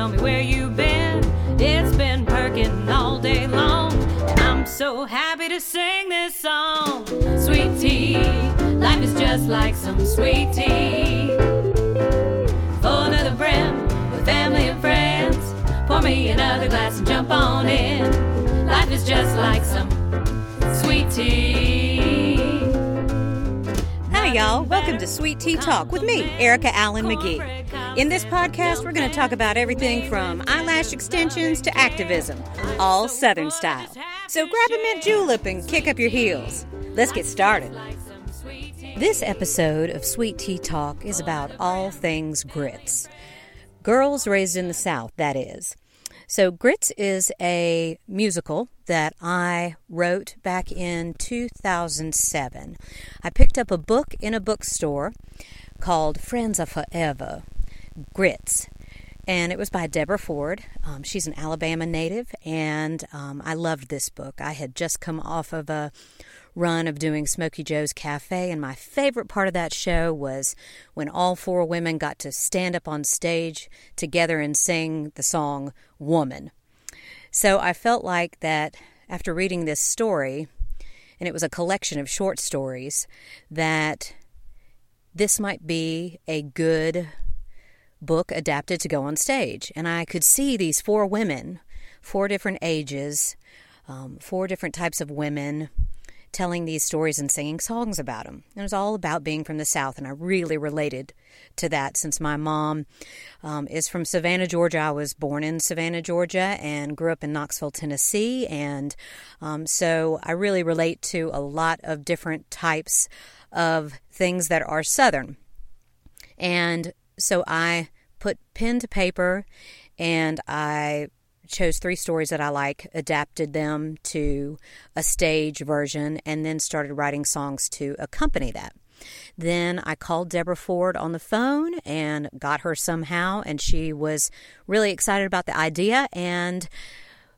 tell me where you've been. It's been perking all day long. And I'm so happy to sing this song. Sweet tea, life is just like some sweet tea. Full to the brim with family and friends. Pour me another glass and jump on in. Life is just like some sweet tea. Y'all. Welcome to Sweet Tea Talk with me, Erica Allen McGee. In this podcast, we're going to talk about everything from eyelash extensions to activism, all Southern style. So grab a mint julep and kick up your heels. Let's get started. This episode of Sweet Tea Talk is about all things grits. Girls raised in the South, that is. So, Grits is a musical that I wrote back in 2007. I picked up a book in a bookstore called Friends of Forever Grits. And it was by Deborah Ford. Um, she's an Alabama native, and um, I loved this book. I had just come off of a run of doing Smokey Joe's Cafe, and my favorite part of that show was when all four women got to stand up on stage together and sing the song Woman. So I felt like that after reading this story, and it was a collection of short stories, that this might be a good book adapted to go on stage. And I could see these four women, four different ages, um, four different types of women telling these stories and singing songs about them. It was all about being from the South, and I really related to that since my mom um, is from Savannah, Georgia. I was born in Savannah, Georgia, and grew up in Knoxville, Tennessee. And um, so I really relate to a lot of different types of things that are Southern. And so I put pen to paper and I chose three stories that I like, adapted them to a stage version, and then started writing songs to accompany that. Then I called Deborah Ford on the phone and got her somehow, and she was really excited about the idea. And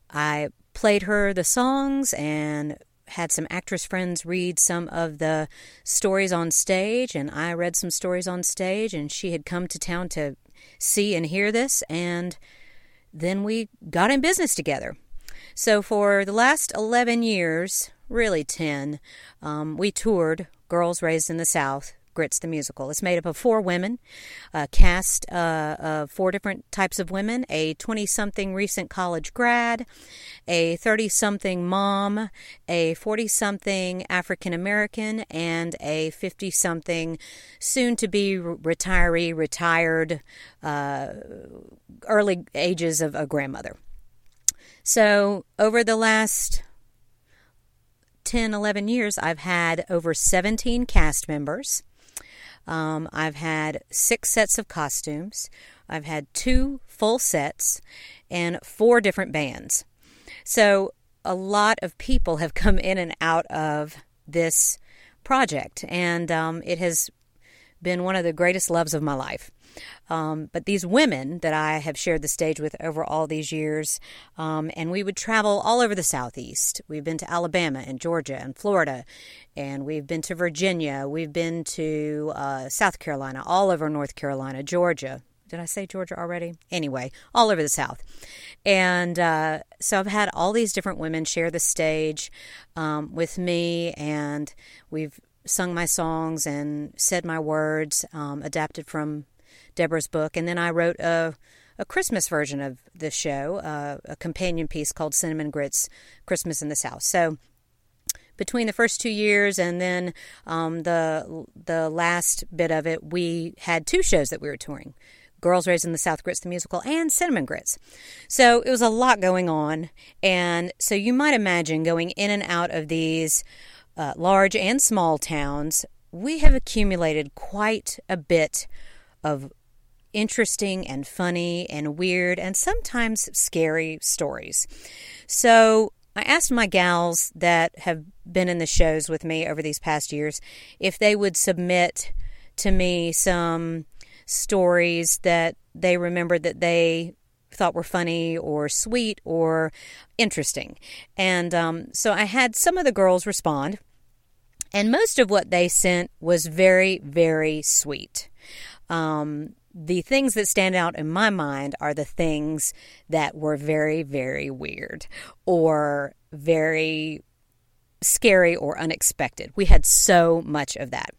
I played her the songs and had some actress friends read some of the stories on stage, and I read some stories on stage, and she had come to town to see and hear this, and then we got in business together. So for the last 11 years, really 10, um, we toured Girls Raised in the South, Grits the Musical. It's made up of four women, a cast uh, of four different types of women a 20 something recent college grad, a 30 something mom, a 40 something African American, and a 50 something soon to be retiree, retired, uh, early ages of a grandmother. So, over the last 10, 11 years, I've had over 17 cast members. Um, I've had six sets of costumes. I've had two full sets and four different bands. So, a lot of people have come in and out of this project, and um, it has been one of the greatest loves of my life. Um, but these women that I have shared the stage with over all these years, um, and we would travel all over the Southeast. We've been to Alabama and Georgia and Florida, and we've been to Virginia. We've been to uh, South Carolina, all over North Carolina, Georgia. Did I say Georgia already? Anyway, all over the South. And uh, so I've had all these different women share the stage um, with me, and we've sung my songs and said my words, um, adapted from Deborah's book, and then I wrote a a Christmas version of the show, uh, a companion piece called Cinnamon Grits Christmas in the South. So between the first two years and then um, the the last bit of it, we had two shows that we were touring. Girls Raised in the South Grits the Musical and Cinnamon Grits. So it was a lot going on. And so you might imagine going in and out of these uh, large and small towns, we have accumulated quite a bit of interesting and funny and weird and sometimes scary stories. So I asked my gals that have been in the shows with me over these past years if they would submit to me some stories that they remembered that they thought were funny or sweet or interesting. And um, so I had some of the girls respond, and most of what they sent was very, very sweet. Um, the things that stand out in my mind are the things that were very, very weird or very scary or unexpected. We had so much of that.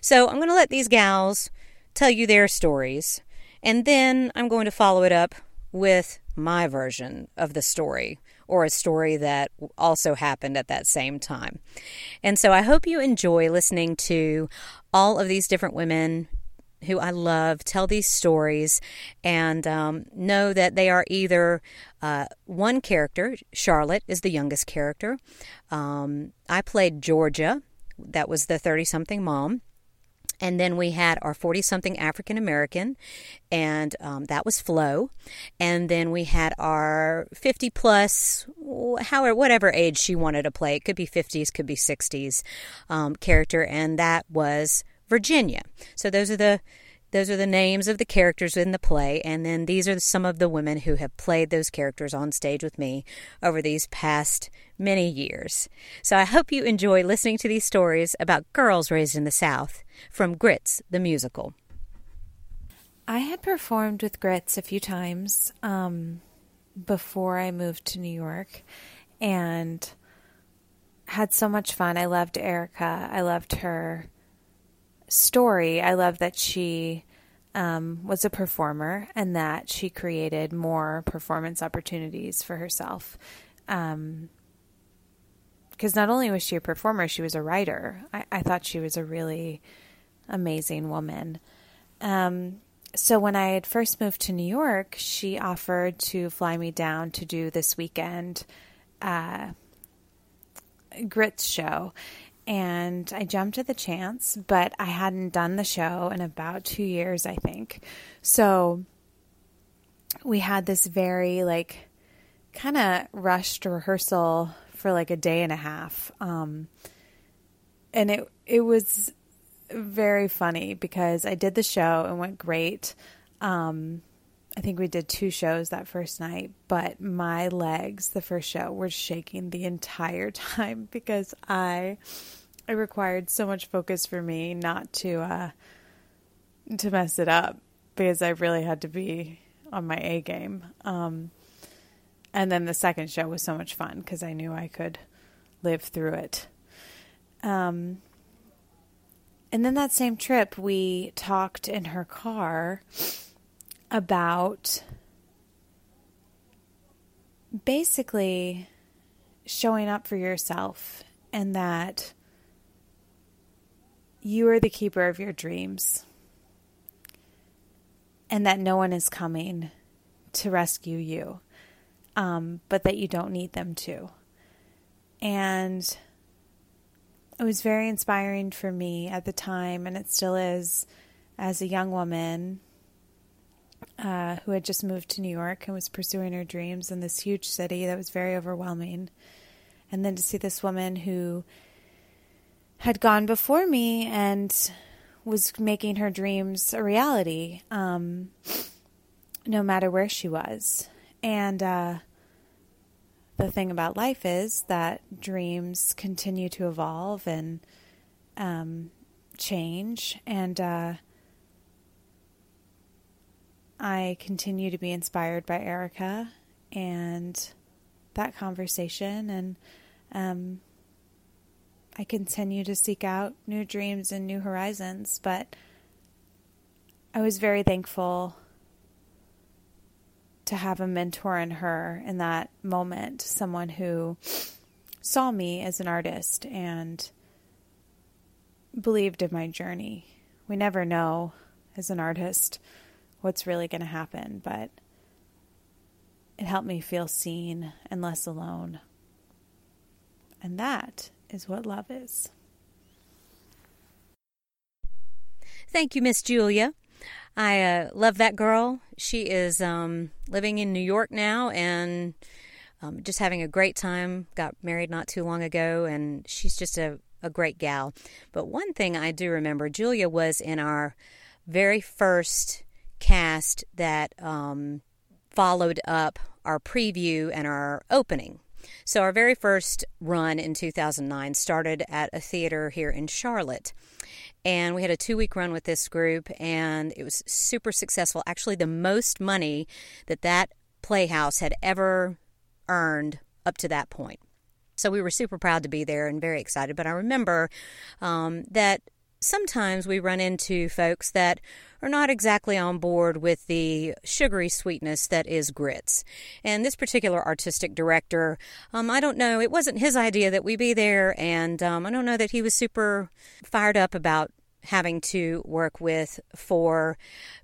So I'm going to let these gals tell you their stories, and then I'm going to follow it up with my version of the story or a story that also happened at that same time. And so I hope you enjoy listening to all of these different women who I love tell these stories and um, know that they are either uh, one character, Charlotte is the youngest character. Um, I played Georgia, that was the 30 something mom. And then we had our 40 something African American, and um, that was Flo. And then we had our 50 plus, however, whatever age she wanted to play. It could be 50s, could be 60s um, character, and that was Virginia. So those are the those are the names of the characters in the play, and then these are some of the women who have played those characters on stage with me over these past many years. So I hope you enjoy listening to these stories about girls raised in the South from Grits, the musical. I had performed with Grits a few times um, before I moved to New York and had so much fun. I loved Erica. I loved her story, I love that she um, was a performer and that she created more performance opportunities for herself. Because um, not only was she a performer, she was a writer. I, I thought she was a really amazing woman. Um, so when I had first moved to New York, she offered to fly me down to do this weekend uh, grits show and I jumped at the chance, but I hadn't done the show in about two years, I think. So we had this very like kind of rushed rehearsal for like a day and a half. Um, and it it was very funny because I did the show and went great. Um, I think we did two shows that first night, but my legs, the first show, were shaking the entire time because I it required so much focus for me not to uh to mess it up because I really had to be on my A game. Um and then the second show was so much fun because I knew I could live through it. Um and then that same trip we talked in her car about basically showing up for yourself and that you are the keeper of your dreams and that no one is coming to rescue you, um, but that you don't need them to. And it was very inspiring for me at the time, and it still is as a young woman uh, who had just moved to New York and was pursuing her dreams in this huge city that was very overwhelming. And then to see this woman who had gone before me and was making her dreams a reality, um, no matter where she was. And uh, the thing about life is that dreams continue to evolve and um, change. And uh, I continue to be inspired by Erica and that conversation. And um, I continue to seek out new dreams and new horizons, but I was very thankful to have a mentor in her in that moment, someone who saw me as an artist and believed in my journey. We never know as an artist what's really going to happen, but it helped me feel seen and less alone. And that is what love is. Thank you, Miss Julia. I uh, love that girl. She is um, living in New York now and um, just having a great time. Got married not too long ago, and she's just a, a great gal. But one thing I do remember Julia was in our very first cast that um, followed up our preview and our opening. So, our very first run in 2009 started at a theater here in Charlotte. And we had a two week run with this group, and it was super successful. Actually, the most money that that playhouse had ever earned up to that point. So we were super proud to be there and very excited. But I remember um, that sometimes we run into folks that are not exactly on board with the sugary sweetness that is grits. And this particular artistic director, um, I don't know, it wasn't his idea that we be there, and um, I don't know that he was super fired up about having to work with four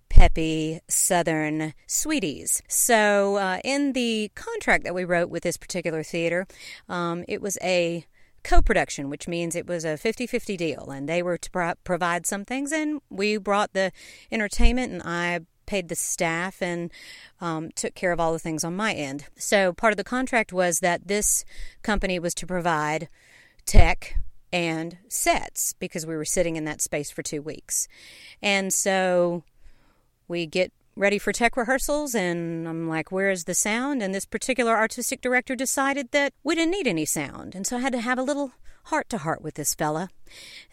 peppy southern sweeties. So, uh, in the contract that we wrote with this particular theater, um, it was a co production, which means it was a 50 50 deal, and they were to pro- provide some things, and we brought the entertainment, and I paid the staff and um, took care of all the things on my end. So, part of the contract was that this company was to provide tech and sets because we were sitting in that space for two weeks. And so we get ready for tech rehearsals and I'm like, where is the sound? And this particular artistic director decided that we didn't need any sound. And so I had to have a little heart to heart with this fella.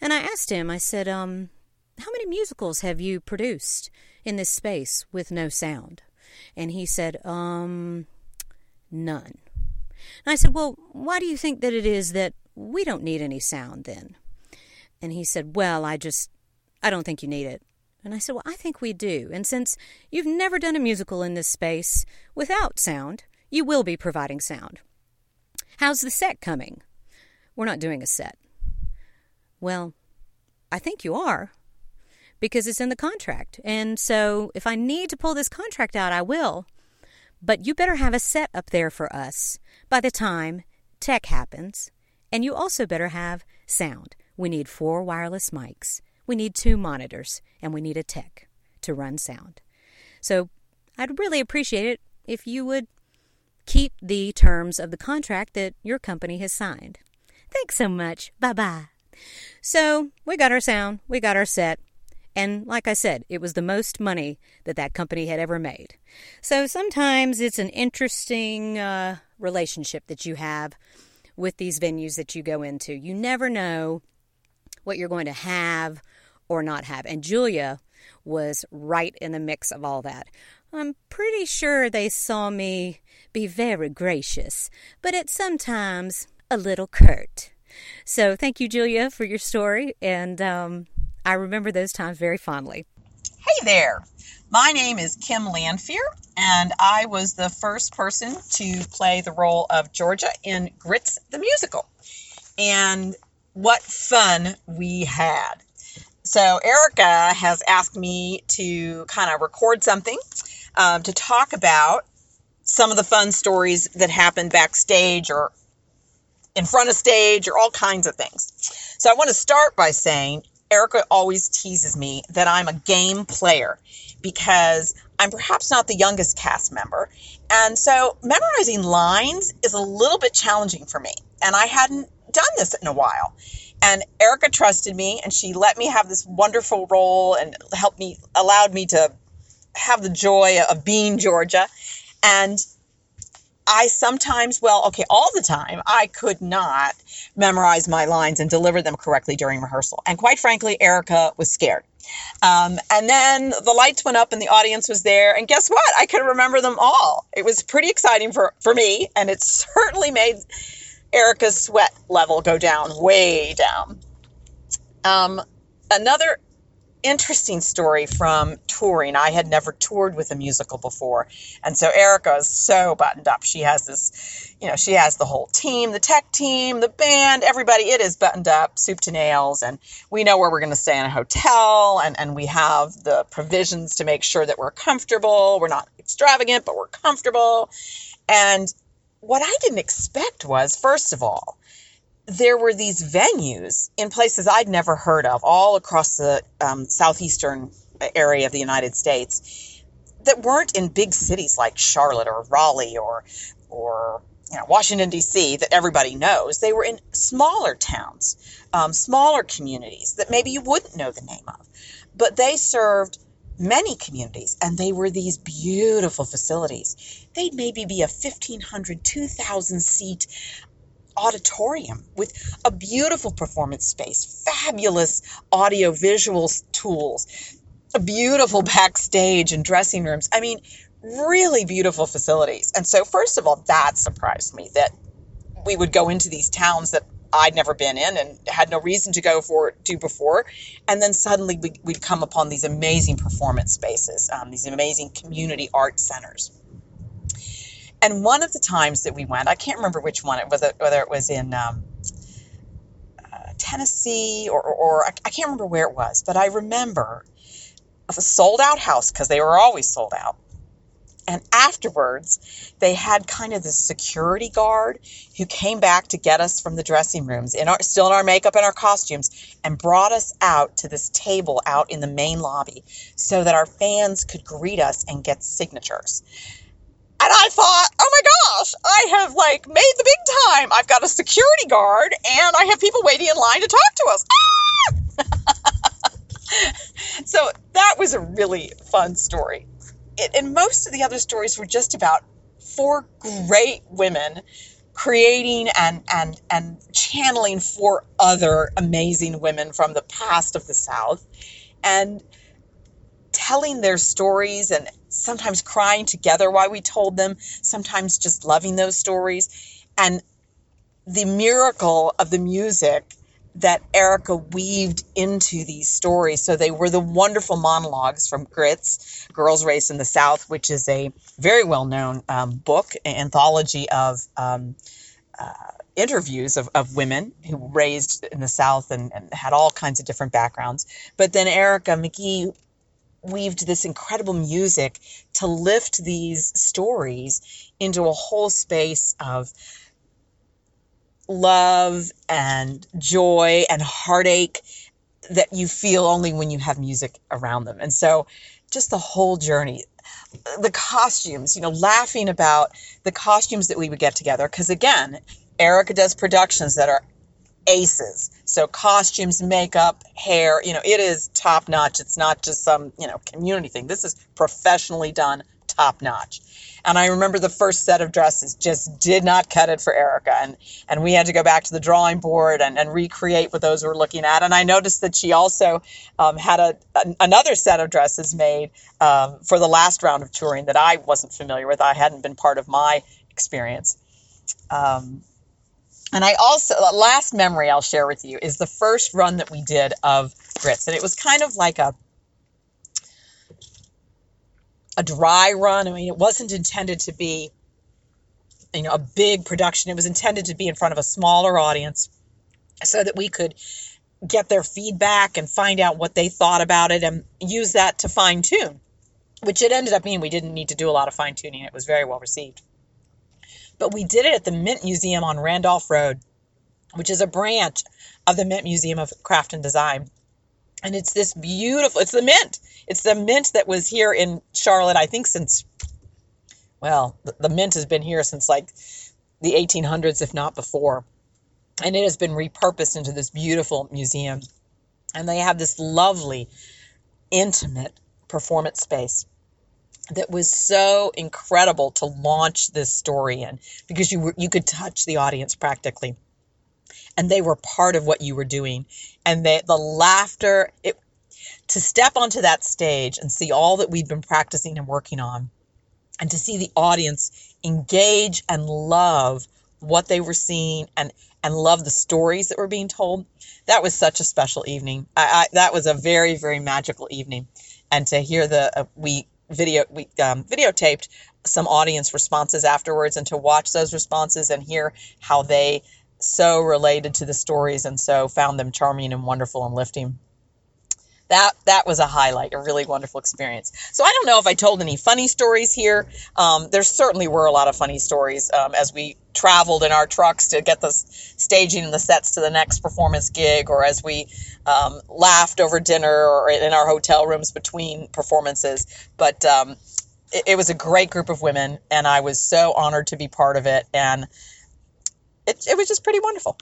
And I asked him, I said, um, how many musicals have you produced in this space with no sound? And he said, um, none. And I said, well, why do you think that it is that we don't need any sound then? And he said, well, I just, I don't think you need it. And I said, Well, I think we do. And since you've never done a musical in this space without sound, you will be providing sound. How's the set coming? We're not doing a set. Well, I think you are because it's in the contract. And so if I need to pull this contract out, I will. But you better have a set up there for us by the time tech happens. And you also better have sound. We need four wireless mics we need two monitors, and we need a tech to run sound. So I'd really appreciate it if you would keep the terms of the contract that your company has signed. Thanks so much. Bye bye. So we got our sound, we got our set, and like I said, it was the most money that that company had ever made. So sometimes it's an interesting uh, relationship that you have with these venues that you go into. You never know what you're going to have or not have. And Julia was right in the mix of all that. I'm pretty sure they saw me be very gracious, but at sometimes a little curt. So thank you, Julia, for your story, and um, I remember those times very fondly. Hey there. My name is Kim Lanfear, and I was the first person to play the role of Georgia in Grits the Musical. And what fun we had. So, Erica has asked me to kind of record something um, to talk about some of the fun stories that happened backstage or in front of stage or all kinds of things. So, I want to start by saying Erica always teases me that I'm a game player because I'm perhaps not the youngest cast member. And so, memorizing lines is a little bit challenging for me. And I hadn't done this in a while. And Erica trusted me and she let me have this wonderful role and helped me, allowed me to have the joy of being Georgia. And I sometimes, well, okay, all the time, I could not memorize my lines and deliver them correctly during rehearsal. And quite frankly, Erica was scared. Um, and then the lights went up and the audience was there. And guess what? I could remember them all. It was pretty exciting for, for me. And it certainly made Erica's sweat level go down, way down. Um, another interesting story from touring. I had never toured with a musical before. And so Erica is so buttoned up. She has this, you know, she has the whole team, the tech team, the band, everybody. It is buttoned up, soup to nails. And we know where we're going to stay in a hotel. And, and we have the provisions to make sure that we're comfortable. We're not extravagant, but we're comfortable. And what I didn't expect was, first of all, there were these venues in places I'd never heard of, all across the um, southeastern area of the United States, that weren't in big cities like Charlotte or Raleigh or or you know, Washington D.C. that everybody knows. They were in smaller towns, um, smaller communities that maybe you wouldn't know the name of, but they served many communities, and they were these beautiful facilities. They'd maybe be a 1,500, 2,000 seat auditorium with a beautiful performance space, fabulous audio visual tools, a beautiful backstage and dressing rooms. I mean, really beautiful facilities. And so, first of all, that surprised me that we would go into these towns that I'd never been in and had no reason to go for to before, and then suddenly we, would come upon these amazing performance spaces, um, these amazing community art centers. And one of the times that we went, I can't remember which one it was, whether it was in um, uh, Tennessee or, or, or I, can't remember where it was, but I remember a sold out house because they were always sold out and afterwards, they had kind of the security guard who came back to get us from the dressing rooms, in our, still in our makeup and our costumes, and brought us out to this table out in the main lobby so that our fans could greet us and get signatures. And I thought, oh my gosh, I have like made the big time. I've got a security guard and I have people waiting in line to talk to us. Ah! so that was a really fun story it, and most of the other stories were just about four great women creating and and and channeling four other amazing women from the past of the South, and telling their stories and sometimes crying together while we told them, sometimes just loving those stories, and the miracle of the music that Erica weaved into these stories. So they were the wonderful monologues from Grits, Girls Raised in the South, which is a very well known um, book, anthology of um, uh, interviews of, of women who raised in the South and, and had all kinds of different backgrounds. But then Erica McGee weaved this incredible music to lift these stories into a whole space of love and joy and heartache that you feel only when you have music around them. And so just the whole journey, the costumes, you know, laughing about the costumes that we would get together. Because again, Erica does productions that are aces. So costumes, makeup, hair, you know, it is top notch. It's not just some, you know, community thing. This is professionally done, top notch. And I remember the first set of dresses just did not cut it for Erica. And, and we had to go back to the drawing board and, and recreate what those were looking at. And I noticed that she also um, had a, another set of dresses made um, for the last round of touring that I wasn't familiar with. I hadn't been part of my experience. Um, and I also, last memory I'll share with you is the first run that we did of Grits. And it was kind of like a, a dry run. I mean, it wasn't intended to be, you know, a big production. It was intended to be in front of a smaller audience so that we could get their feedback and find out what they thought about it and use that to fine tune, which it ended up being we didn't need to do a lot of fine tuning. It was very well received. But we did it at the Mint Museum on Randolph Road, which is a branch of the Mint Museum of Craft and Design. And it's this beautiful, it's the mint. It's the mint that was here in Charlotte, I think, since, well, the, the mint has been here since like the 1800s, if not before. And it has been repurposed into this beautiful museum. And they have this lovely, intimate performance space that was so incredible to launch this story in because you were, you could touch the audience practically and they were part of what you were doing. And they, the laughter it to step onto that stage and see all that we've been practicing and working on and to see the audience engage and love what they were seeing and and love the stories that were being told that was such a special evening. I, I that was a very very magical evening. And to hear the uh, we video we um, videotaped some audience responses afterwards and to watch those responses and hear how they so related to the stories and so found them charming and wonderful and lifting. That that was a highlight a really wonderful experience. So i don't know if i told any funny stories here. Um, there certainly were a lot of funny stories um, as we traveled in our trucks to get the staging and the sets to the next performance gig or as we um, laughed over dinner or in our hotel rooms between performances. But um, it, it was a great group of women and i was so honored to be part of it. And it, it was just pretty wonderful.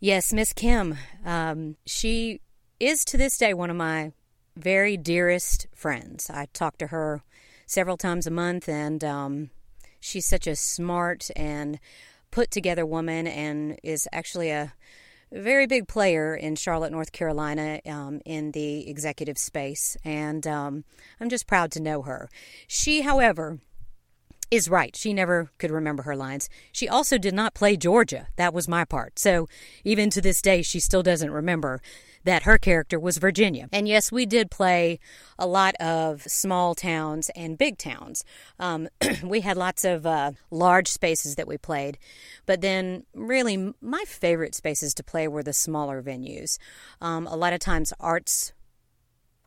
Yes, Miss Kim. Um, she is to this day one of my very dearest friends. I talk to her several times a month, and um, she's such a smart and put together woman and is actually a very big player in Charlotte, North Carolina, um, in the executive space. And um, I'm just proud to know her. She, however, is right. She never could remember her lines. She also did not play Georgia. That was my part. So even to this day, she still doesn't remember that her character was Virginia. And yes, we did play a lot of small towns and big towns. Um, we had lots of uh, large spaces that we played, but then really my favorite spaces to play were the smaller venues. Um, a lot of times, arts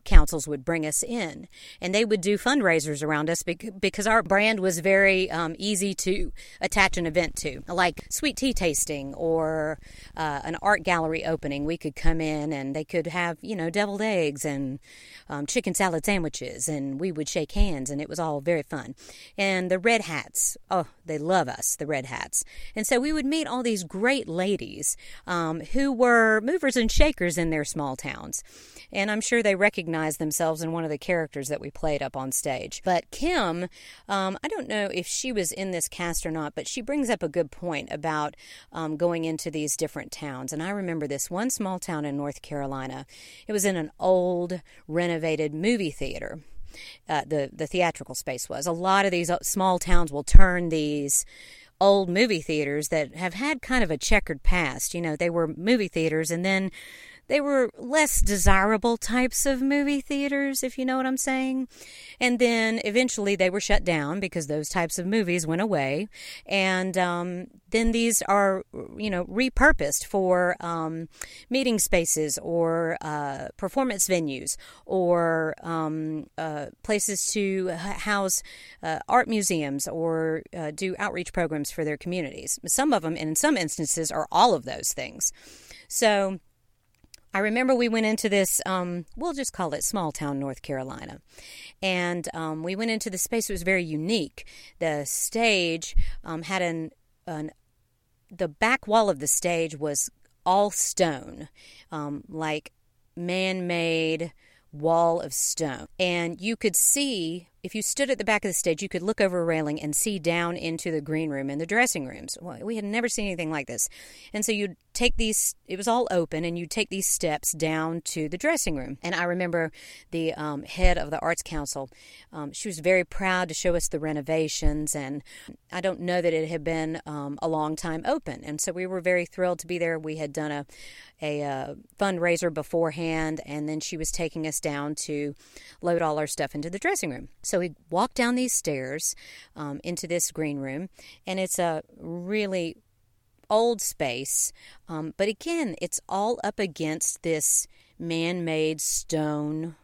councils would bring us in. And they would do fundraisers around us because our brand was very um, easy to attach an event to like sweet tea tasting or uh, an art gallery opening. We could come in and they could have you know deviled eggs and um, chicken salad sandwiches and we would shake hands and it was all very fun. And the red hats oh they love us the red hats. And so we would meet all these great ladies um, who were movers and shakers in their small towns. And i'm sure they recognized recognize themselves in one of the characters that we played up on stage. But Kim, um, I don't know if she was in this cast or not, but she brings up a good point about um, going into these different towns. And I remember this one small town in North Carolina. It was in an old, renovated movie theater. Uh, the the theatrical space was. A lot of these small towns will turn these old movie theaters that have had kind of a checkered past. You know, they were movie theaters and then they were less desirable types of movie theaters, if you know what I'm saying. And then eventually they were shut down because those types of movies went away. And um, then these are, you know, repurposed for um, meeting spaces or uh, performance venues or um, uh, places to house uh, art museums or uh, do outreach programs for their communities. Some of them, and in some instances, are all of those things. So, I remember we went into this, um, we'll just call it small town North Carolina. And um, we went into the space, it was very unique. The stage um, had an, an, the back wall of the stage was all stone, um, like man made wall of stone. And you could see if you stood at the back of the stage, you could look over a railing and see down into the green room and the dressing rooms. Well, we had never seen anything like this. And so you'd take these, it was all open, and you'd take these steps down to the dressing room. And I remember the um, head of the Arts Council, um, she was very proud to show us the renovations. And I don't know that it had been um, a long time open. And so we were very thrilled to be there. We had done a, a uh, fundraiser beforehand, and then she was taking us down to load all our stuff into the dressing room. So we walk down these stairs um, into this green room, and it's a really old space. Um, but again, it's all up against this man made stone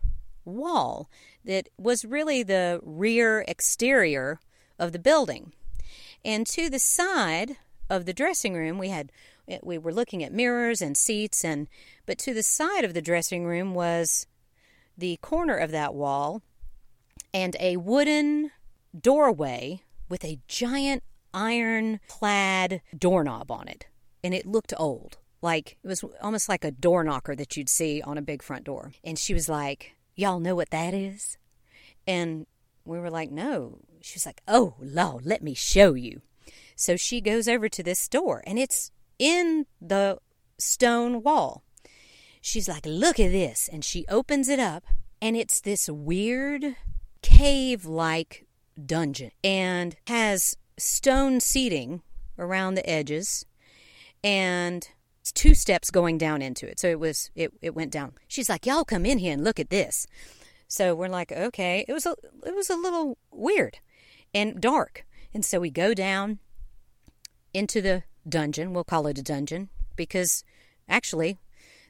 wall that was really the rear exterior of the building. And to the side of the dressing room, we had we were looking at mirrors and seats and but to the side of the dressing room was the corner of that wall and a wooden doorway with a giant iron clad doorknob on it. And it looked old. Like it was almost like a door knocker that you'd see on a big front door. And she was like, Y'all know what that is? And we were like, No. She was like, Oh, Law, let me show you. So she goes over to this door and it's in the stone wall. She's like, Look at this. And she opens it up and it's this weird cave like dungeon and has stone seating around the edges and two steps going down into it. So it was it, it went down. She's like, Y'all come in here and look at this. So we're like, okay. It was a it was a little weird and dark. And so we go down into the dungeon. We'll call it a dungeon because actually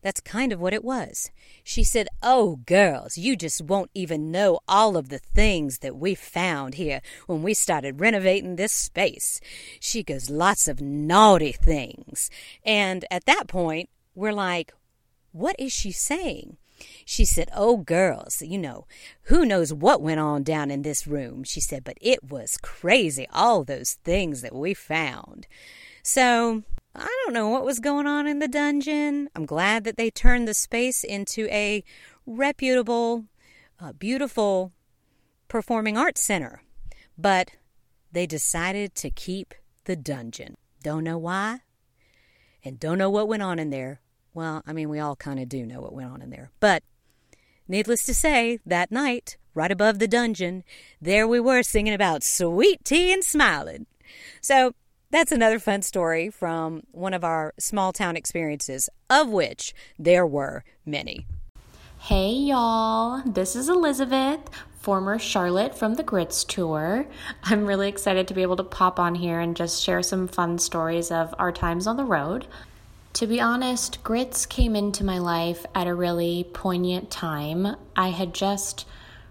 that's kind of what it was. She said, Oh, girls, you just won't even know all of the things that we found here when we started renovating this space. She goes, Lots of naughty things. And at that point, we're like, What is she saying? She said, Oh, girls, you know, who knows what went on down in this room? She said, But it was crazy, all those things that we found. So I don't know what was going on in the dungeon. I'm glad that they turned the space into a reputable, uh, beautiful performing arts center. But they decided to keep the dungeon. Don't know why, and don't know what went on in there. Well, I mean, we all kind of do know what went on in there. But needless to say, that night, right above the dungeon, there we were singing about sweet tea and smiling. So that's another fun story from one of our small town experiences, of which there were many. Hey y'all, this is Elizabeth, former Charlotte from the Grits Tour. I'm really excited to be able to pop on here and just share some fun stories of our times on the road. To be honest, Grits came into my life at a really poignant time. I had just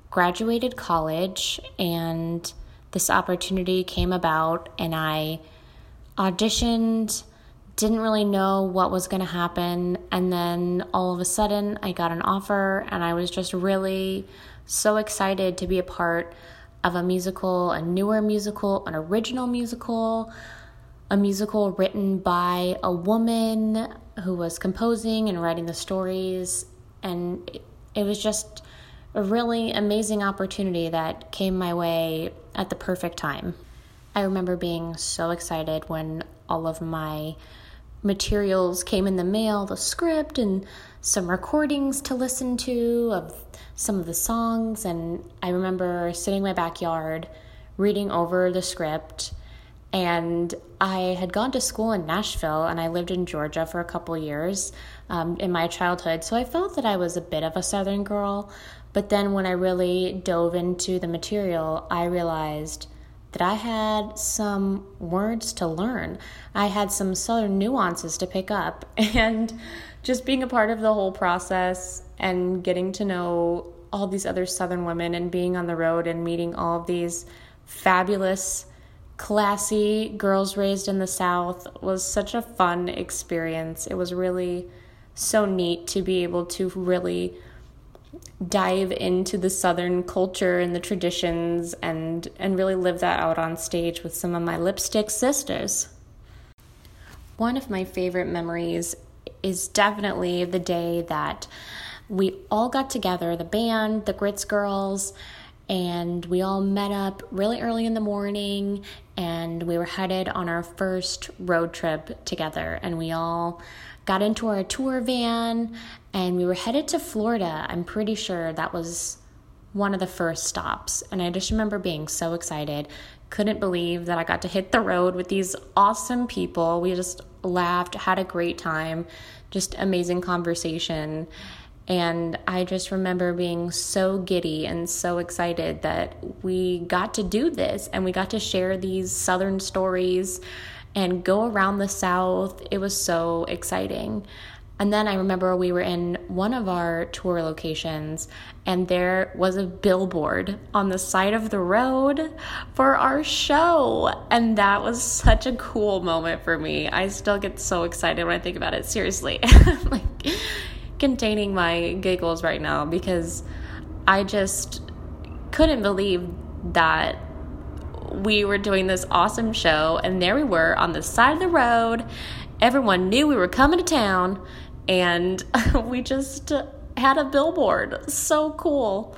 graduated college and this opportunity came about, and I auditioned, didn't really know what was going to happen, and then all of a sudden I got an offer, and I was just really so excited to be a part of a musical, a newer musical, an original musical, a musical written by a woman who was composing and writing the stories, and it, was just a really amazing opportunity that came my way at the perfect time. I remember being so excited when all of my materials came in the mail the script and some recordings to listen to of some of the songs. And I remember sitting in my backyard reading over the script. And I had gone to school in Nashville and I lived in Georgia for a couple years um, in my childhood. So I felt that I was a bit of a Southern girl. But then when I really dove into the material, I realized that I had some words to learn. I had some southern nuances to pick up. And just being a part of the whole process and getting to know all these other southern women and being on the road and meeting all of these fabulous, classy girls raised in the South was such a fun experience. It was really so neat to be able to really dive into the southern culture and the traditions and and really live that out on stage with some of my lipstick sisters. One of my favorite memories is definitely the day that we all got together, the band, the Grits girls, and we all met up really early in the morning and we were headed on our first road trip together and we all got into our tour van and we were headed to Florida. I'm pretty sure that was one of the first stops. And I just remember being so excited. Couldn't believe that I got to hit the road with these awesome people. We just laughed, had a great time, just amazing conversation. And I just remember being so giddy and so excited that we got to do this and we got to share these Southern stories and go around the South. It was so exciting. And then I remember we were in one of our tour locations, and there was a billboard on the side of the road for our show. And that was such a cool moment for me. I still get so excited when I think about it. Seriously. like containing my giggles right now because I just couldn't believe that we were doing this awesome show, and there we were on the side of the road. Everyone knew we were coming to town, and we just had a billboard. So cool.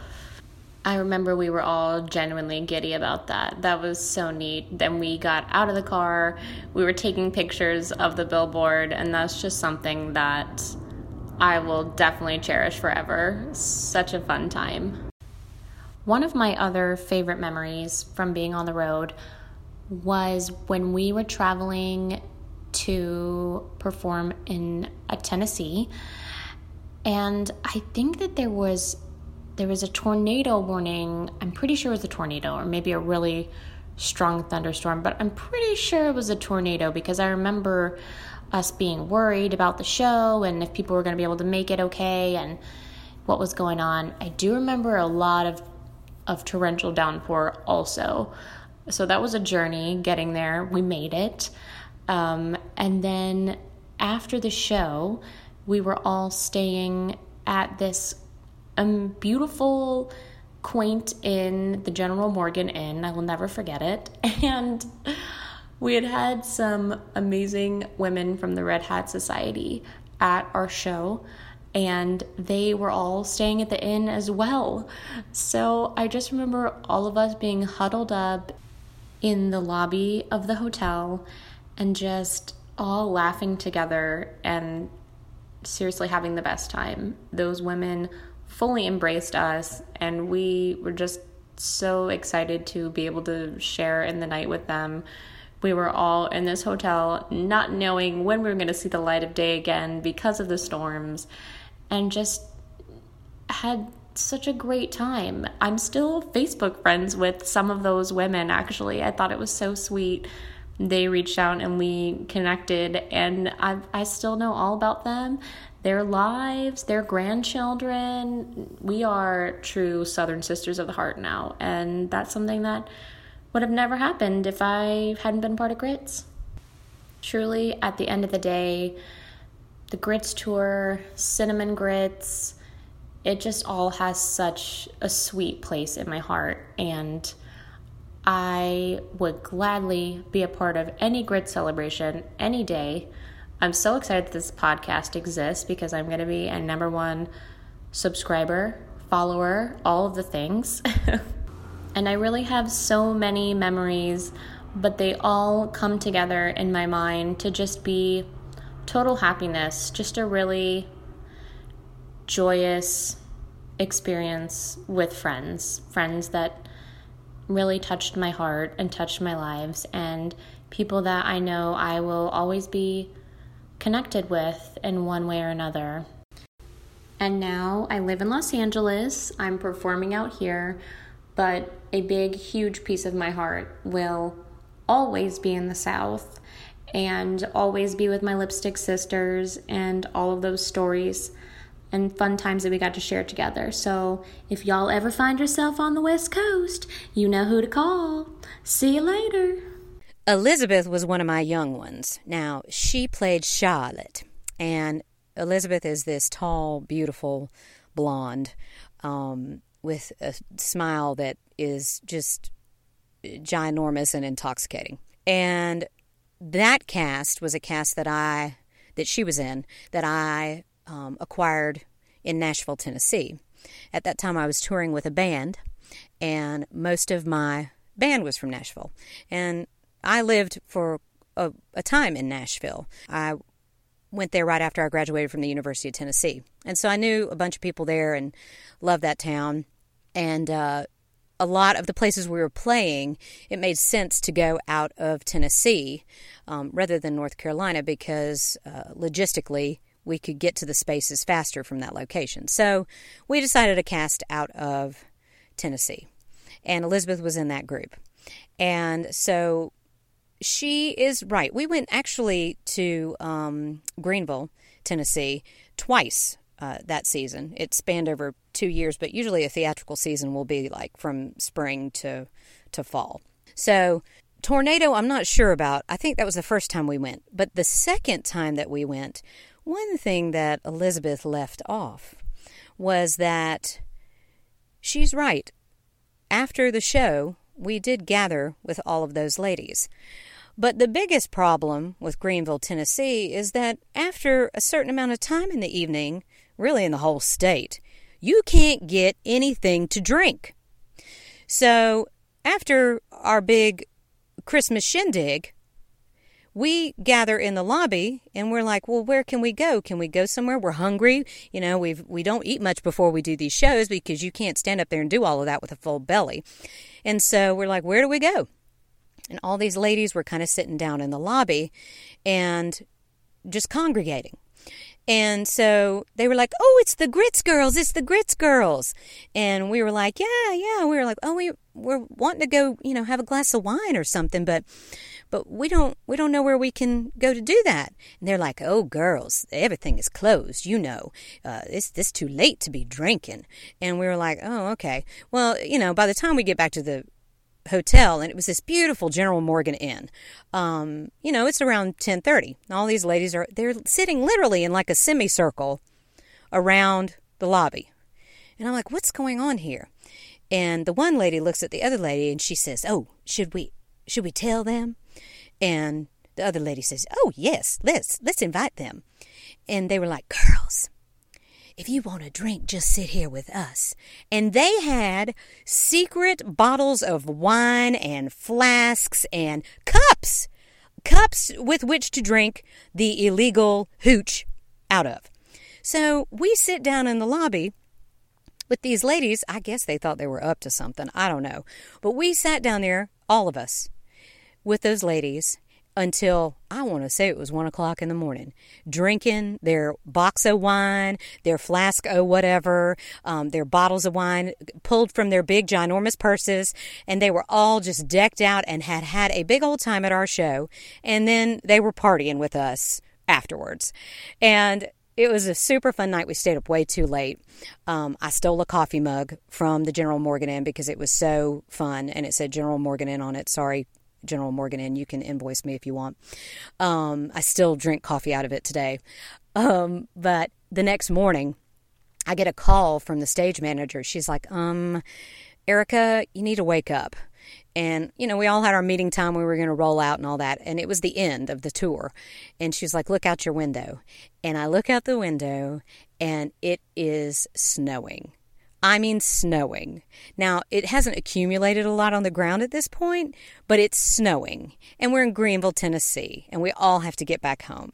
I remember we were all genuinely giddy about that. That was so neat. Then we got out of the car, we were taking pictures of the billboard, and that's just something that I will definitely cherish forever. Such a fun time. One of my other favorite memories from being on the road was when we were traveling to perform in Tennessee. And I think that there was there was a tornado warning. I'm pretty sure it was a tornado or maybe a really strong thunderstorm, but I'm pretty sure it was a tornado because I remember us being worried about the show and if people were going to be able to make it okay and what was going on. I do remember a lot of of torrential downpour also. So that was a journey getting there. We made it. Um, and then after the show, we were all staying at this um, beautiful, quaint inn, the General Morgan Inn. I will never forget it. And We had had some amazing women from the Red Hat Society at our show, and they were all staying at the inn as well. So I just remember all of us being huddled up in the lobby of the hotel and just all laughing together and seriously having the best time. Those women fully embraced us, and we were just so excited to be able to share in the night with them. We were all in this hotel, not knowing when we were going to see the light of day again because of the storms, and just had such a great time. I'm still Facebook friends with some of those women, actually. I thought it was so sweet. They reached out and we connected, and I, I still know all about them their lives, their grandchildren. We are true Southern Sisters of the Heart now, and that's something that would have never happened if I hadn't been part of Grits. Truly, at the end of the day, the Grits tour, Cinnamon Grits, it just all has such a sweet place in my heart, and I would gladly be a part of any grid celebration any day. I'm so excited that this podcast exists because I'm going to be a number one subscriber, follower, all of the things. and I really have so many memories, but they all come together in my mind to just be total happiness, just a really joyous experience with friends, friends that really touched my heart and touched my lives, and people that I know I will always be connected with in one way or another. And now I live in Los Angeles. I'm performing out here, but a big, huge piece of my heart will always be in the South and always be with my lipstick sisters and all of those stories and fun times that we got to share together. So if y'all ever find yourself on the West Coast, you know who to call. See you later. Elizabeth was one of my young ones. Now, she played Charlotte, and Elizabeth is this tall, beautiful blonde um, with a smile that is just ginormous and intoxicating. And that cast was a cast that I that she was in that I um, acquired in Nashville, Tennessee. At that time, I was touring with a band, and most of my band was from Nashville. And I lived for a, a time in Nashville. I went there right after I graduated from the University of Tennessee. And so I knew a bunch of people there and loved that town. And uh, a lot of the places we were playing, it made sense to go out of Tennessee um, rather than North Carolina because uh, logistically we could get to the spaces faster from that location. So we decided to cast out of Tennessee. And Elizabeth was in that group. And so she is right. We went actually to um, Greeneville, Tennessee, twice uh, that season. It spanned over two years, but usually a theatrical season will be like from spring to to fall. So tornado, I'm not sure about. I think that was the first time we went, but the second time that we went, one thing that Elizabeth left off was that she's right. After the show, we did gather with all of those ladies. But the biggest problem with Greeneville, Tennessee is that after a certain amount of time in the evening, really in the whole state, you can't get anything to drink. So after our big Christmas shindig, we gather in the lobby and we're like, well, where can we go? Can we go somewhere? We're hungry. You know, we've, we don't eat much before we do these shows because you can't stand up there and do all of that with a full belly. And so we're like, where do we go? And all these ladies were kind of sitting down in the lobby and just congregating. And so they were like, "Oh, it's the Grits girls! It's the Grits girls!" And we were like, "Yeah, yeah." We were like, "Oh, we we're wanting to go, you know, have a glass of wine or something, but but we don't we don't know where we can go to do that." And they're like, "Oh, girls, everything is closed. You know, uh, it's this too late to be drinking." And we were like, "Oh, okay. Well, you know, by the time we get back to the hotel and it was this beautiful General Morgan Inn. Um, you know, it's around 10:30. All these ladies are they're sitting literally in like a semicircle around the lobby. And I'm like, "What's going on here?" And the one lady looks at the other lady and she says, "Oh, should we should we tell them?" And the other lady says, "Oh yes, let's let's invite them." And they were like, "Girls, if you want a drink, just sit here with us." And they had secret bottles of wine and flasks and cups, cups with which to drink the illegal hooch out of. So we sit down in the lobby with these ladies. I guess they thought they were up to something. I don't know. But we sat down there, all of us, with those ladies until I want to say it was one o'clock in the morning, drinking their box of wine, their flask of whatever, um, their bottles of wine pulled from their big, ginormous purses. And they were all just decked out and had had a big old time at our show. And then they were partying with us afterwards. And it was a super fun night. We stayed up way too late. Um, I stole a coffee mug from the General Morgan Inn because it was so fun and it said General Morgan Inn on it. Sorry, General Morgan Inn. You can invoice me if you want. Um, I still drink coffee out of it today. Um, but the next morning, I get a call from the stage manager. She's like, um, Erica, you need to wake up. And, you know, we all had our meeting time. We were going to roll out and all that. And it was the end of the tour. And she was like, Look out your window. And I look out the window and it is snowing. I mean, snowing. Now, it hasn't accumulated a lot on the ground at this point, but it's snowing. And we're in Greeneville, Tennessee, and we all have to get back home,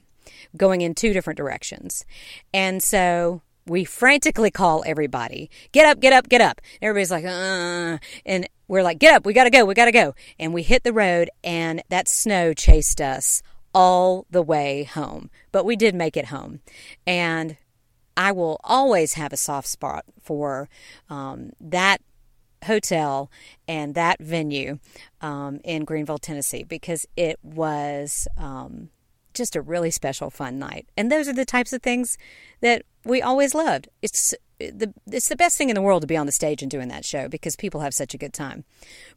going in two different directions. And so we frantically call everybody get up, get up, get up. Everybody's like, uh, and we're like, get up, we gotta go, we gotta go. And we hit the road, and that snow chased us all the way home. But we did make it home. And I will always have a soft spot for um, that hotel and that venue um, in Greeneville, Tennessee, because it was um, just a really special, fun night. And those are the types of things that we always loved. It's the it's the best thing in the world to be on the stage and doing that show because people have such a good time.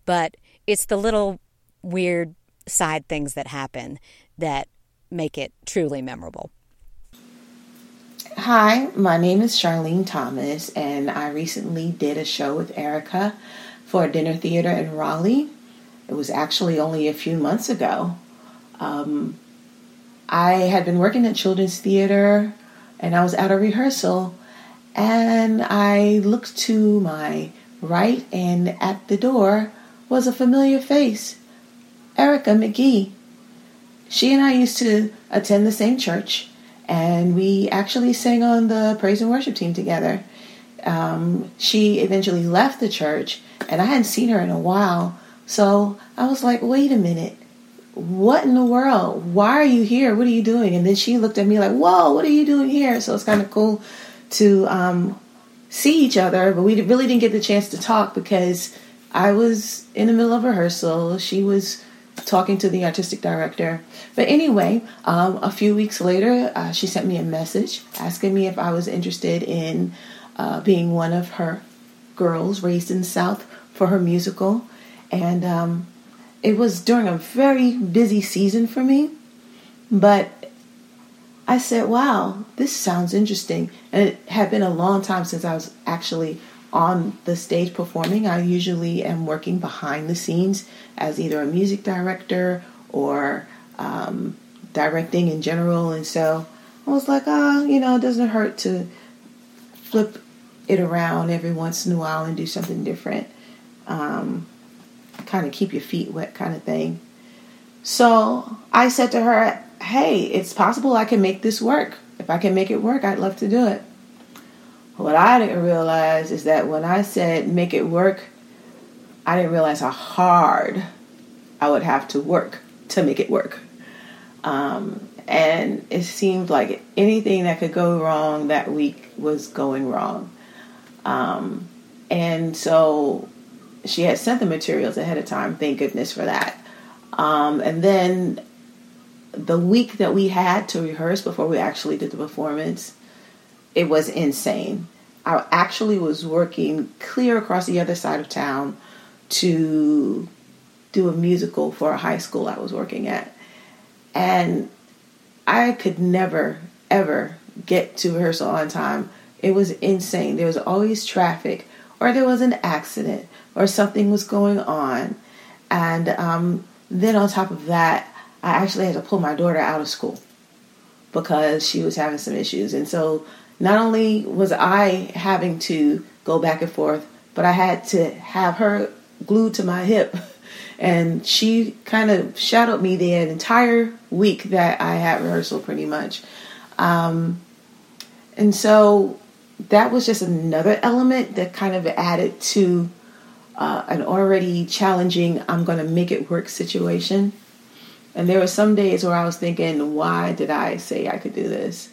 But it's the little weird side things that happen that make it truly memorable. Hi, my name is Charlene Thomas, and I recently did a show with Erica for a dinner theater in Raleigh. It was actually only a few months ago. Um, I had been working at Children's Theater and I was at a rehearsal, and I looked to my right, and at the door was a familiar face Erica McGee. She and I used to attend the same church, and we actually sang on the praise and worship team together. Um, she eventually left the church, and I hadn't seen her in a while. So I was like, wait a minute. What in the world? Why are you here? What are you doing? And then she looked at me like, whoa, what are you doing here? So it's kind of cool to um, see each other, but we really didn't get the chance to talk because I was in the middle of rehearsal. She was talking to the artistic director. But anyway, um, a few weeks later, uh, she sent me a message asking me if I was interested in uh, being one of her girls raised in the South for her musical. And um, it was during a very busy season for me. But I said, wow, this sounds interesting. And it had been a long time since I was actually on the stage performing. I usually am working behind the scenes as either a music director or um, directing in general. And so I was like, oh, you know, it doesn't hurt to flip it around every once in a while and do something different. Um, kind of keep your feet wet, kind of thing. So I said to her, hey, it's possible I can make this work. If I can make it work, I'd love to do it. What I didn't realize is that when I said make it work, I didn't realize how hard I would have to work to make it work. Um, and it seemed like anything that could go wrong that week was going wrong. Um, and so she had sent the materials ahead of time. Thank goodness for that. Um, and then the week that we had to rehearse before we actually did the performance, it was insane. I actually was working clear across the other side of town to do a musical for a high school I was working at. And I could never, ever get to rehearsal on time. It was insane. There was always traffic, or there was an accident, or something was going on. And um, then on top of that, I actually had to pull my daughter out of school because she was having some issues. And so not only was I having to go back and forth, but I had to have her glued to my hip. And she kind of shadowed me the entire week that I had rehearsal, pretty much. Um, and so that was just another element that kind of added to uh, an already challenging, I'm going to make it work situation. And there were some days where I was thinking, why did I say I could do this?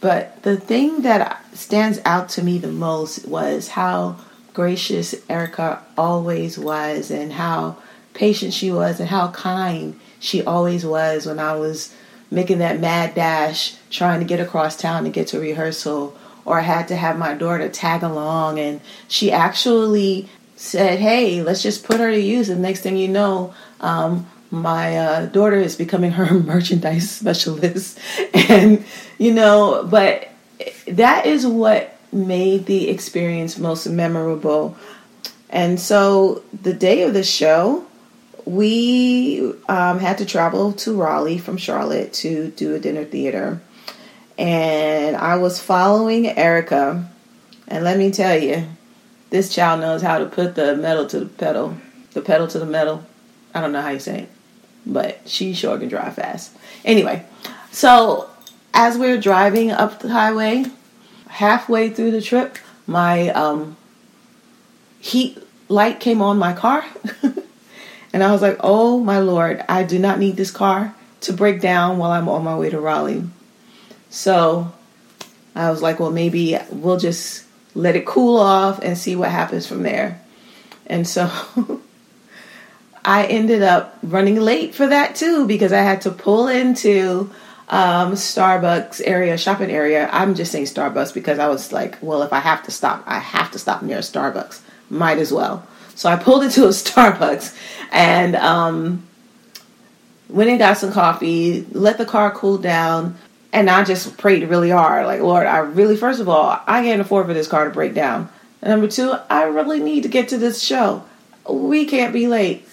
But the thing that stands out to me the most was how gracious Erica always was, and how patient she was, and how kind she always was when I was making that mad dash trying to get across town to get to rehearsal, or I had to have my daughter tag along. And she actually said, Hey, let's just put her to use. And next thing you know, um, my uh, daughter is becoming her merchandise specialist. and, you know, but that is what made the experience most memorable. And so the day of the show, we um, had to travel to Raleigh from Charlotte to do a dinner theater. And I was following Erica. And let me tell you, this child knows how to put the metal to the pedal, the pedal to the metal. I don't know how you say it but she sure can drive fast. Anyway, so as we are driving up the highway, halfway through the trip, my um, heat light came on my car. and I was like, oh my lord, I do not need this car to break down while I'm on my way to Raleigh. So I was like, well, maybe we'll just let it cool off and see what happens from there. And so I ended up running late for that too because I had to pull into um, Starbucks area, shopping area. I'm just saying Starbucks because I was like, well, if I have to stop, I have to stop near Starbucks. Might as well. So I pulled into a Starbucks and um, went and got some coffee, let the car cool down, and I just prayed really hard. Like, Lord, I really, first of all, I can't afford for this car to break down. And number two, I really need to get to this show. We can't be late.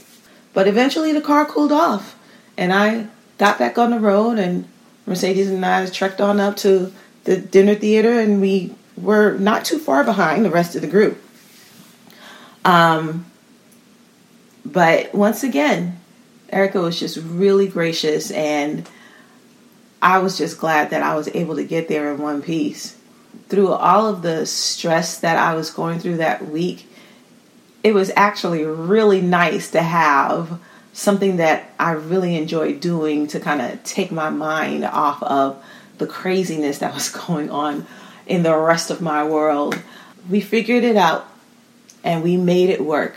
But eventually the car cooled off and I got back on the road and Mercedes and I trekked on up to the dinner theater and we were not too far behind the rest of the group. Um, but once again, Erica was just really gracious and I was just glad that I was able to get there in one piece. Through all of the stress that I was going through that week, it was actually really nice to have something that I really enjoyed doing to kind of take my mind off of the craziness that was going on in the rest of my world. We figured it out and we made it work.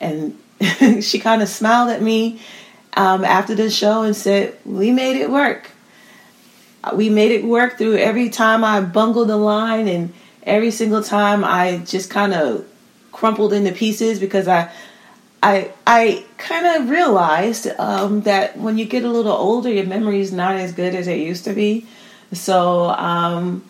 And she kind of smiled at me um, after the show and said, We made it work. We made it work through every time I bungled the line and every single time I just kind of crumpled into pieces because I I I kind of realized um, that when you get a little older, your memory is not as good as it used to be. So um,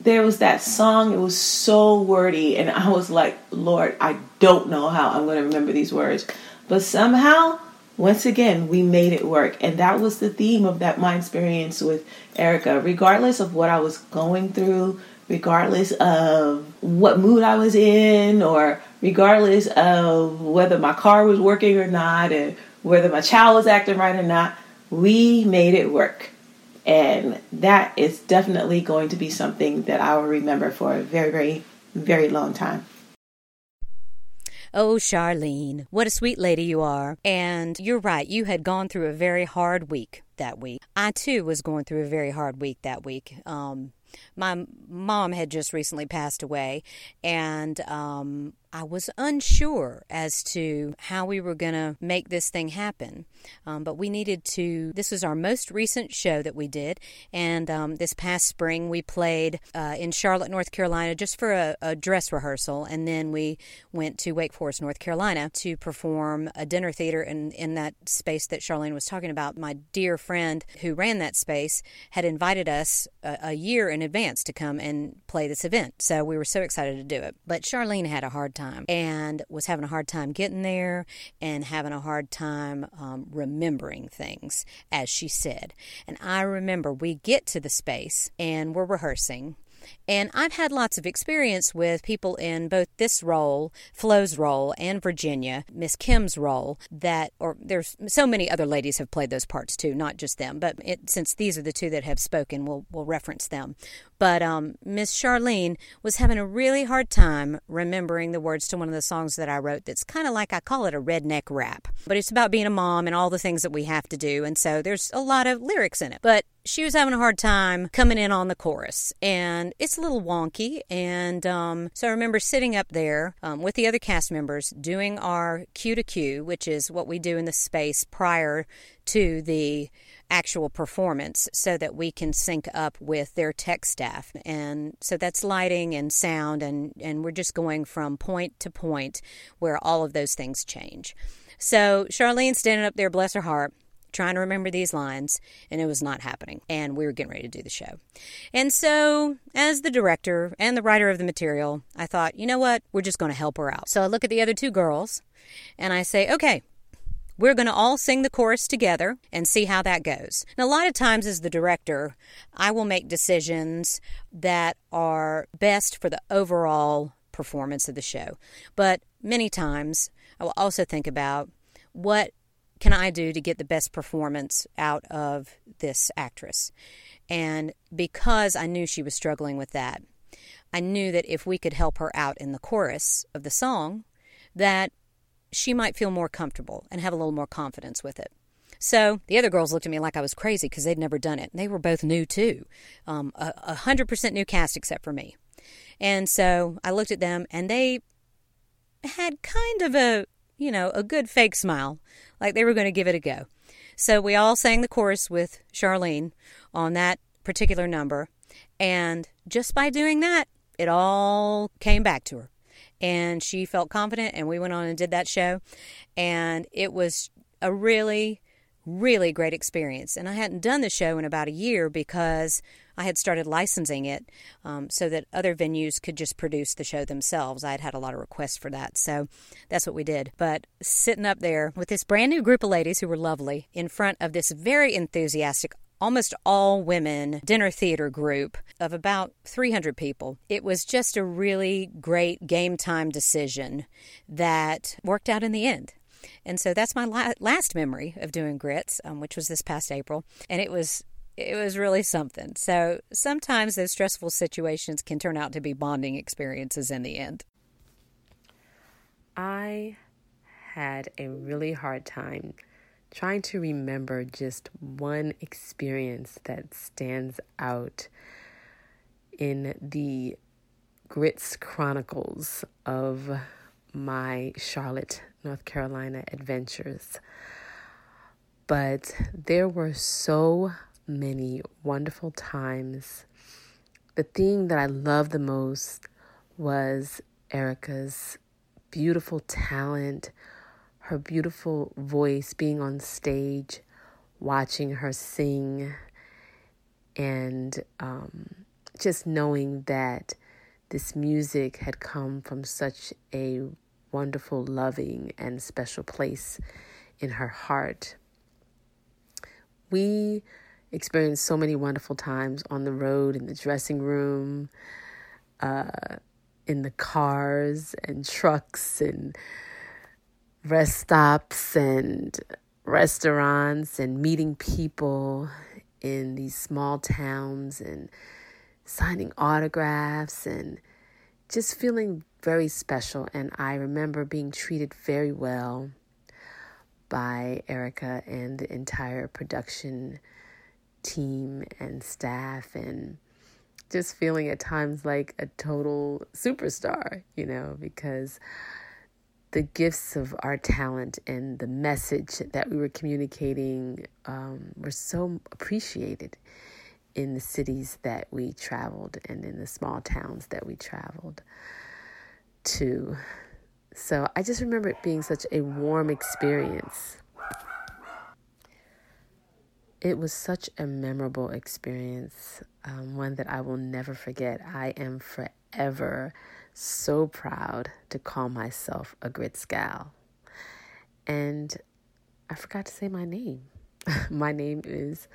there was that song. It was so wordy, and I was like, Lord, I don't know how I'm going to remember these words, but somehow. Once again, we made it work. And that was the theme of that my experience with Erica. Regardless of what I was going through, regardless of what mood I was in, or regardless of whether my car was working or not, and whether my child was acting right or not, we made it work. And that is definitely going to be something that I will remember for a very, very, very long time. Oh, Charlene, what a sweet lady you are. And you're right, you had gone through a very hard week that week. I too was going through a very hard week that week. Um, my mom had just recently passed away, and um, I was unsure as to how we were going to make this thing happen. Um, but we needed to, this was our most recent show that we did. And um, this past spring, we played uh, in Charlotte, North Carolina, just for a, a, dress rehearsal. And then we went to Wake Forest, North Carolina to perform a dinner theater in, in that space that Charlene was talking about. My dear friend who ran that space had invited us a, a year in advance to come and play this event. So we were so excited to do it. But Charlene had a hard time time and was having a hard time getting there and having a hard time um, remembering things, as she said. And I remember we get to the space and we're rehearsing and I've had lots of experience with people in both this role, Flo's role, and Virginia, Miss Kim's role, that, or there's so many other ladies have played those parts too, not just them, but it, since these are the two that have spoken, we'll, we'll reference them. But um, Miss Charlene was having a really hard time remembering the words to one of the songs that I wrote that's kind of like I call it a redneck rap. But it's about being a mom and all the things that we have to do. And so there's a lot of lyrics in it. But she was having a hard time coming in on the chorus. And it's a little wonky. And um, so I remember sitting up there um, with the other cast members doing our cue to cue, which is what we do in the space prior to the actual performance so that we can sync up with their tech staff. And so that's lighting and sound, and, and we're just going from point to point where all of those things change. So Charlene standing up there, bless her heart, trying to remember these lines, and it was not happening. And we were getting ready to do the show. And so, as the director and the writer of the material, I thought, you know what? We're just going to help her out. So I look at the other two girls and I say, okay, we're going to all sing the chorus together and see how that goes. And a lot of times, as the director, I will make decisions that are best for the overall performance of the show. But many times, I will also think about what can I do to get the best performance out of this actress. And because I knew she was struggling with that, I knew that if we could help her out in the chorus of the song, that she might feel more comfortable and have a little more confidence with it. So the other girls looked at me like I was crazy because they'd never done it. They were both new too, um, a hundred percent new cast except for me. And so I looked at them, and they had kind of a you know a good fake smile, like they were going to give it a go. So we all sang the chorus with Charlene on that particular number, and just by doing that, it all came back to her and she felt confident and we went on and did that show and it was a really really great experience and i hadn't done the show in about a year because i had started licensing it um, so that other venues could just produce the show themselves i had had a lot of requests for that so that's what we did but sitting up there with this brand new group of ladies who were lovely in front of this very enthusiastic almost all women dinner theater group of about 300 people. It was just a really great game time decision that worked out in the end. And so that's my la- last memory of doing grits, um, which was this past April, and it was it was really something. So sometimes those stressful situations can turn out to be bonding experiences in the end. I had a really hard time trying to remember just one experience that stands out in the grits chronicles of my Charlotte, North Carolina adventures. But there were so many wonderful times. The thing that I loved the most was Erica's beautiful talent, her beautiful voice, being on stage, watching her sing, and um, just knowing that this music had come from such a wonderful, loving, and special place in her heart. We experienced so many wonderful times on the road, in the dressing room, uh, in the cars and trucks and rest stops and restaurants and meeting people in these small towns and signing autographs and just feeling very special. And I remember being treated very well by Erica and the entire production team and staff, and just feeling at times like a total superstar, you know, because the gifts of our talent and the message that we were communicating um, were so appreciated in the cities that we traveled and in the small towns that we traveled to. So I just remember it being such a warm experience. It was such a memorable experience, um, one that I will never forget. I am forever so proud to call myself a Grits gal. And I forgot to say my name. my name is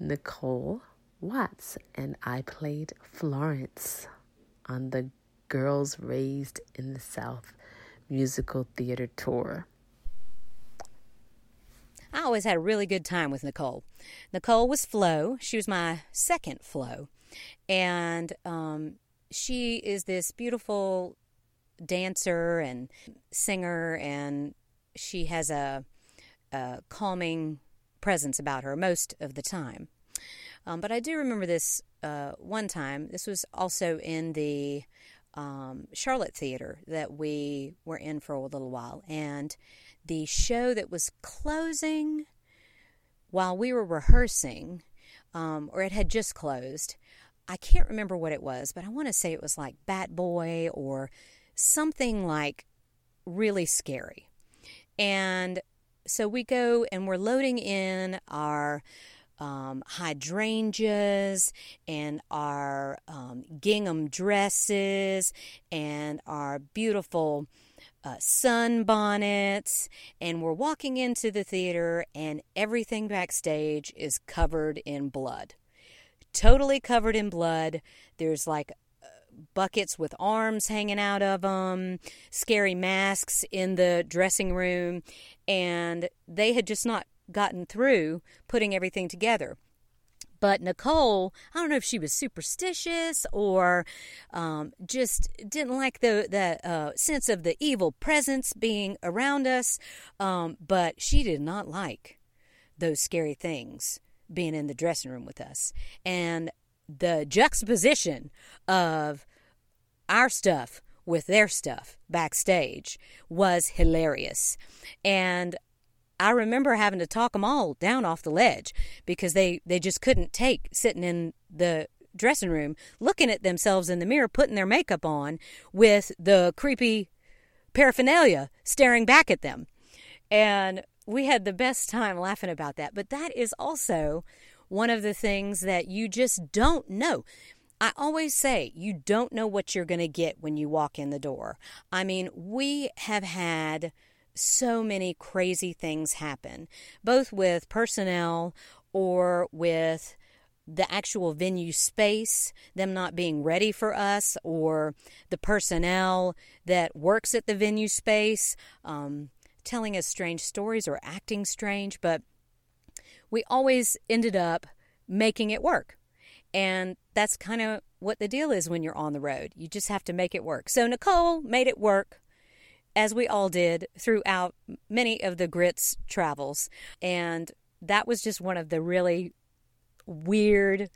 Nicole Watts, and I played Florence on the Girls Raised in the South musical theater tour. I always had a really good time with Nicole. Nicole was Flo. She was my second Flo. And um, she is this beautiful dancer and singer, and she has a, a calming presence about her most of the time. Um, but I do remember this uh, one time. This was also in the um, Charlotte Theater that we were in for a little while. And the show that was closing while we were rehearsing, um, or it had just closed, I can't remember what it was, but I want to say it was like Bat Boy or something like really scary. And so we go and we're loading in our um, hydrangeas and our um, gingham dresses and our beautiful uh, sun bonnets. And we're walking into the theater, and everything backstage is covered in blood totally covered in blood. There's like uh, buckets with arms hanging out of them, scary masks in the dressing room, and they had just not gotten through putting everything together. But Nicole, I don't know if she was superstitious or um, just didn't like the the uh, sense of the evil presence being around us, um, but she did not like those scary things being in the dressing room with us. And the juxtaposition of our stuff with their stuff backstage was hilarious. And I remember having to talk them all down off the ledge because they, they just couldn't take sitting in the dressing room looking at themselves in the mirror, putting their makeup on with the creepy paraphernalia staring back at them. And we had the best time laughing about that. But that is also one of the things that you just don't know. I always say you don't know what you're going to get when you walk in the door. I mean, we have had so many crazy things happen, both with personnel or with the actual venue space, them not being ready for us, or the personnel that works at the venue space. Um, telling us strange stories or acting strange, but we always ended up making it work. And that's kind of what the deal is when you're on the road. You just have to make it work. So Nicole made it work, as we all did throughout many of the Grits travels. And that was just one of the really weird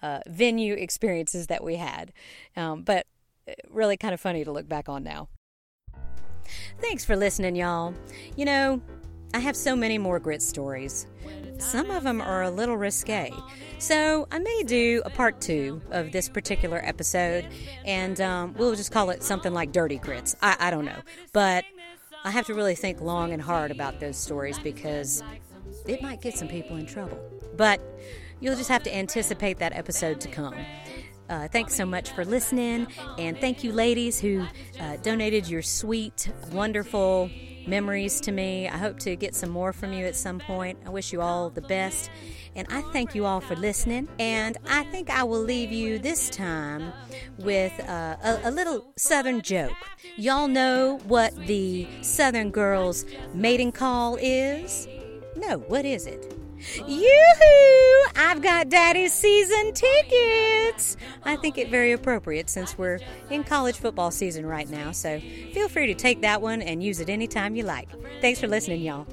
uh, venue experiences that we had. Um, but uh, really kind of funny to look back on now. Thanks for listening, y'all. You know, I have so many more grit stories. Some of them are a little risque. So I may do a part two of this particular episode, and um, we'll just call it something like Dirty Grits. I, I don't know. But I have to really think long and hard about those stories because it might get some people in trouble. But you'll just have to anticipate that episode to come. Uh, thanks so much for listening. And thank you, ladies, who uh, donated your sweet, wonderful memories to me. I hope to get some more from you at some point. I wish you all the best. And I thank you all for listening. And I think I will leave you this time with uh, a, a little Southern joke. Y'all know what the Southern girl's mating call is? No, what is it? Yoo-hoo! I've got Daddy's season tickets! I think it very appropriate since we're in college football season right now, so feel free to take that one and use it anytime you like. Thanks for listening, y'all.